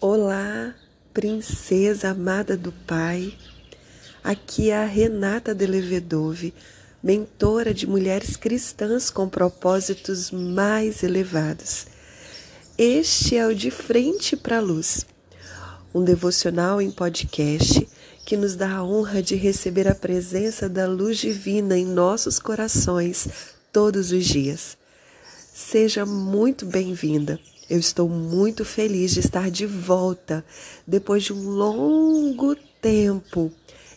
Olá, princesa amada do Pai. Aqui é a Renata Delevedove, mentora de mulheres cristãs com propósitos mais elevados. Este é o De Frente para a Luz, um devocional em podcast que nos dá a honra de receber a presença da luz divina em nossos corações todos os dias. Seja muito bem-vinda. Eu estou muito feliz de estar de volta depois de um longo tempo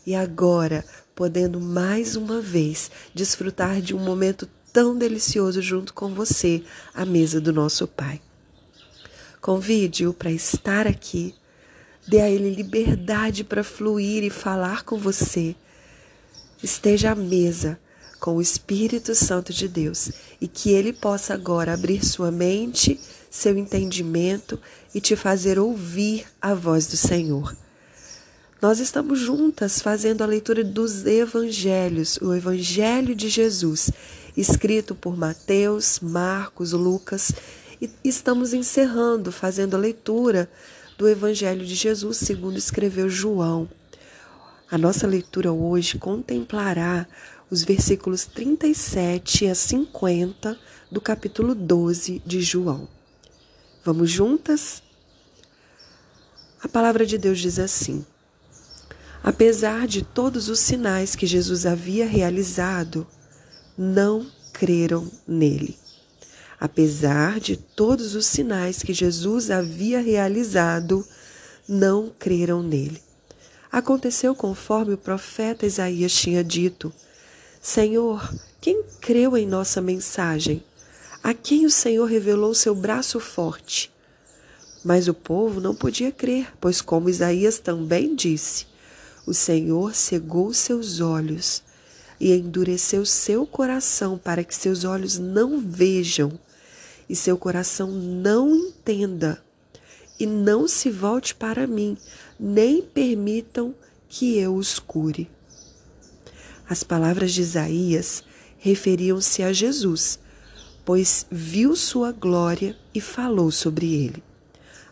e agora podendo mais uma vez desfrutar de um momento tão delicioso junto com você à mesa do nosso Pai. Convide-o para estar aqui, dê a ele liberdade para fluir e falar com você. Esteja à mesa com o Espírito Santo de Deus e que ele possa agora abrir sua mente seu entendimento e te fazer ouvir a voz do Senhor. Nós estamos juntas fazendo a leitura dos evangelhos, o Evangelho de Jesus, escrito por Mateus, Marcos, Lucas, e estamos encerrando, fazendo a leitura do Evangelho de Jesus, segundo escreveu João. A nossa leitura hoje contemplará os versículos 37 a 50 do capítulo 12 de João. Vamos juntas? A palavra de Deus diz assim: Apesar de todos os sinais que Jesus havia realizado, não creram nele. Apesar de todos os sinais que Jesus havia realizado, não creram nele. Aconteceu conforme o profeta Isaías tinha dito: Senhor, quem creu em nossa mensagem? A quem o Senhor revelou seu braço forte. Mas o povo não podia crer, pois, como Isaías também disse, o Senhor cegou seus olhos e endureceu seu coração para que seus olhos não vejam e seu coração não entenda e não se volte para mim, nem permitam que eu os cure. As palavras de Isaías referiam-se a Jesus, pois viu sua glória e falou sobre ele.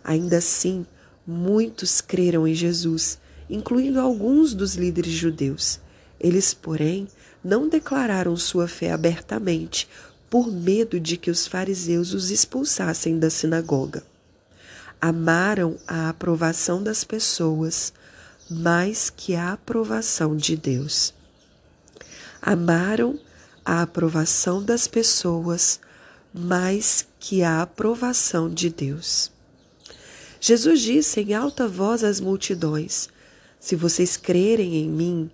Ainda assim, muitos creram em Jesus, incluindo alguns dos líderes judeus. Eles, porém, não declararam sua fé abertamente, por medo de que os fariseus os expulsassem da sinagoga. Amaram a aprovação das pessoas mais que a aprovação de Deus. Amaram a aprovação das pessoas mais que a aprovação de Deus. Jesus disse em alta voz às multidões: Se vocês crerem em mim,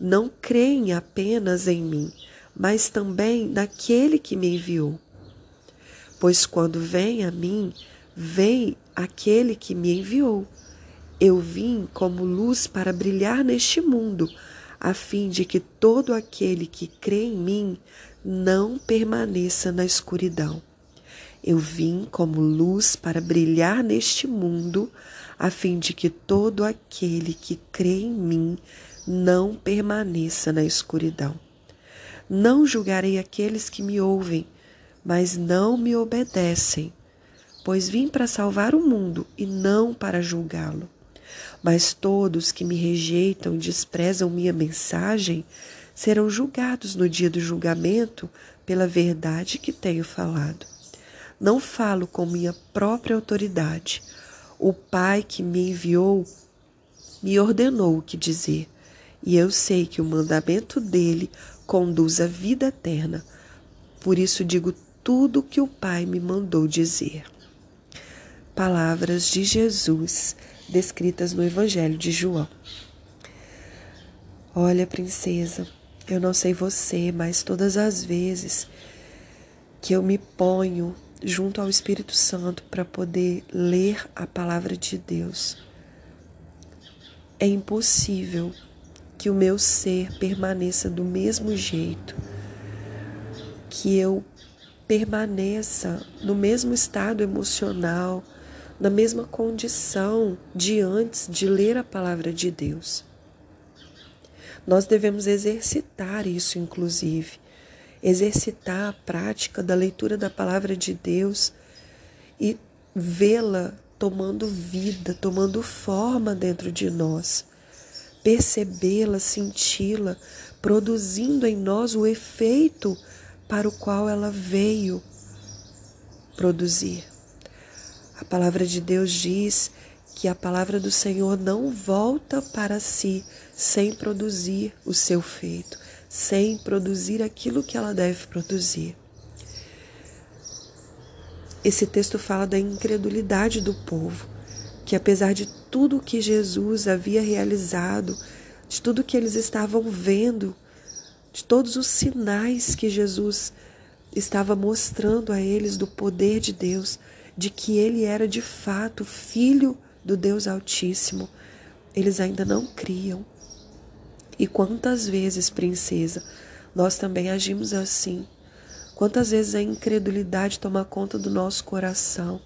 não creem apenas em mim, mas também naquele que me enviou. Pois quando vem a mim, vem aquele que me enviou. Eu vim como luz para brilhar neste mundo a fim de que todo aquele que crê em mim não permaneça na escuridão. Eu vim como luz para brilhar neste mundo, a fim de que todo aquele que crê em mim não permaneça na escuridão. Não julgarei aqueles que me ouvem, mas não me obedecem, pois vim para salvar o mundo e não para julgá-lo. Mas todos que me rejeitam e desprezam minha mensagem serão julgados no dia do julgamento pela verdade que tenho falado. Não falo com minha própria autoridade. O Pai que me enviou me ordenou o que dizer, e eu sei que o mandamento dele conduz à vida eterna. Por isso digo tudo o que o Pai me mandou dizer. Palavras de Jesus descritas no Evangelho de João. Olha, princesa, eu não sei você, mas todas as vezes que eu me ponho junto ao Espírito Santo para poder ler a palavra de Deus, é impossível que o meu ser permaneça do mesmo jeito, que eu permaneça no mesmo estado emocional, na mesma condição de antes de ler a palavra de Deus. Nós devemos exercitar isso, inclusive, exercitar a prática da leitura da palavra de Deus e vê-la tomando vida, tomando forma dentro de nós. Percebê-la, senti-la, produzindo em nós o efeito para o qual ela veio produzir. A palavra de Deus diz que a palavra do Senhor não volta para si sem produzir o seu feito, sem produzir aquilo que ela deve produzir. Esse texto fala da incredulidade do povo, que apesar de tudo que Jesus havia realizado, de tudo que eles estavam vendo, de todos os sinais que Jesus estava mostrando a eles do poder de Deus, de que ele era de fato filho do Deus Altíssimo, eles ainda não criam. E quantas vezes, princesa, nós também agimos assim? Quantas vezes a incredulidade toma conta do nosso coração,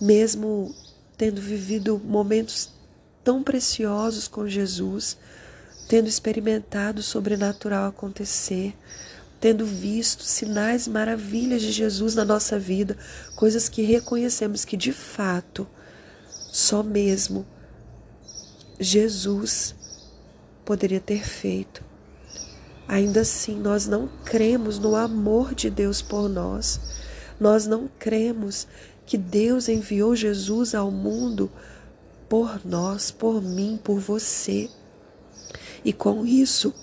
mesmo tendo vivido momentos tão preciosos com Jesus, tendo experimentado o sobrenatural acontecer, tendo visto sinais, maravilhas de Jesus na nossa vida, coisas que reconhecemos que de fato só mesmo Jesus poderia ter feito. Ainda assim, nós não cremos no amor de Deus por nós. Nós não cremos que Deus enviou Jesus ao mundo por nós, por mim, por você. E com isso,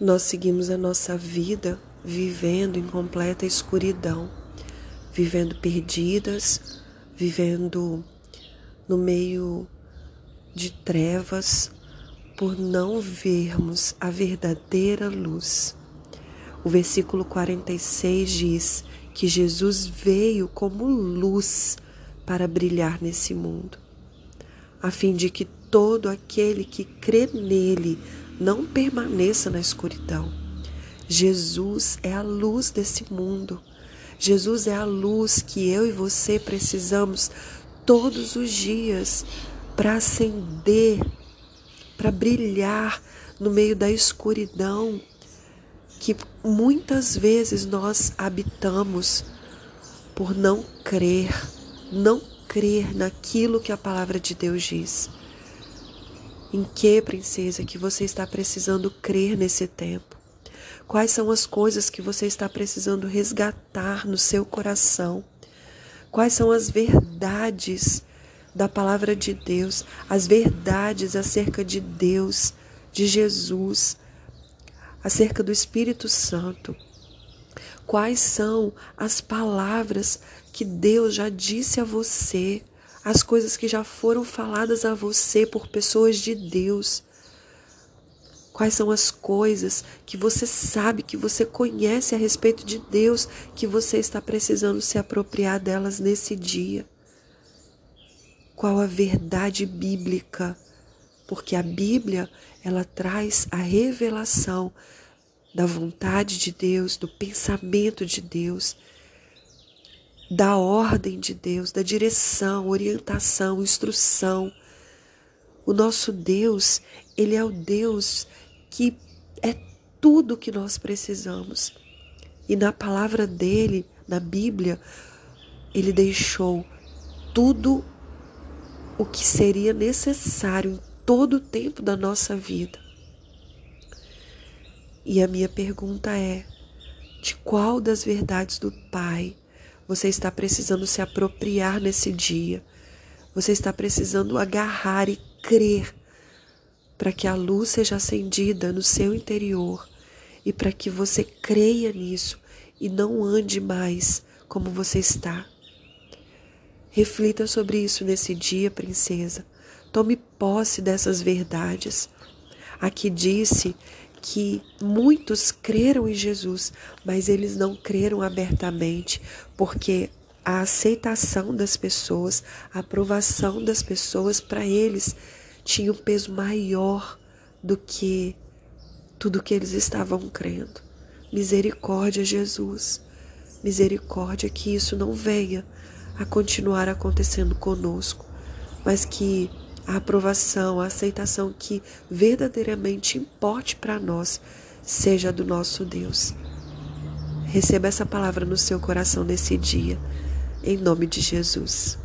nós seguimos a nossa vida vivendo em completa escuridão, vivendo perdidas, vivendo no meio de trevas, por não vermos a verdadeira luz. O versículo 46 diz que Jesus veio como luz para brilhar nesse mundo, a fim de que todo aquele que crê nele não permaneça na escuridão. Jesus é a luz desse mundo. Jesus é a luz que eu e você precisamos todos os dias para acender, para brilhar no meio da escuridão que muitas vezes nós habitamos por não crer, não crer naquilo que a palavra de Deus diz. Em que, princesa, que você está precisando crer nesse tempo? Quais são as coisas que você está precisando resgatar no seu coração? Quais são as verdades da palavra de Deus, as verdades acerca de Deus, de Jesus, acerca do Espírito Santo? Quais são as palavras que Deus já disse a você as coisas que já foram faladas a você por pessoas de Deus. Quais são as coisas que você sabe, que você conhece a respeito de Deus, que você está precisando se apropriar delas nesse dia? Qual a verdade bíblica? Porque a Bíblia, ela traz a revelação da vontade de Deus, do pensamento de Deus da ordem de Deus, da direção, orientação, instrução. O nosso Deus, ele é o Deus que é tudo que nós precisamos. E na palavra dele, na Bíblia, ele deixou tudo o que seria necessário em todo o tempo da nossa vida. E a minha pergunta é: de qual das verdades do Pai você está precisando se apropriar nesse dia. Você está precisando agarrar e crer para que a luz seja acendida no seu interior e para que você creia nisso e não ande mais como você está. Reflita sobre isso nesse dia, princesa. Tome posse dessas verdades. Aqui disse que muitos creram em Jesus, mas eles não creram abertamente, porque a aceitação das pessoas, a aprovação das pessoas para eles tinha um peso maior do que tudo que eles estavam crendo. Misericórdia, Jesus. Misericórdia que isso não venha a continuar acontecendo conosco, mas que a aprovação, a aceitação que verdadeiramente importe para nós seja do nosso Deus. Receba essa palavra no seu coração nesse dia. em nome de Jesus.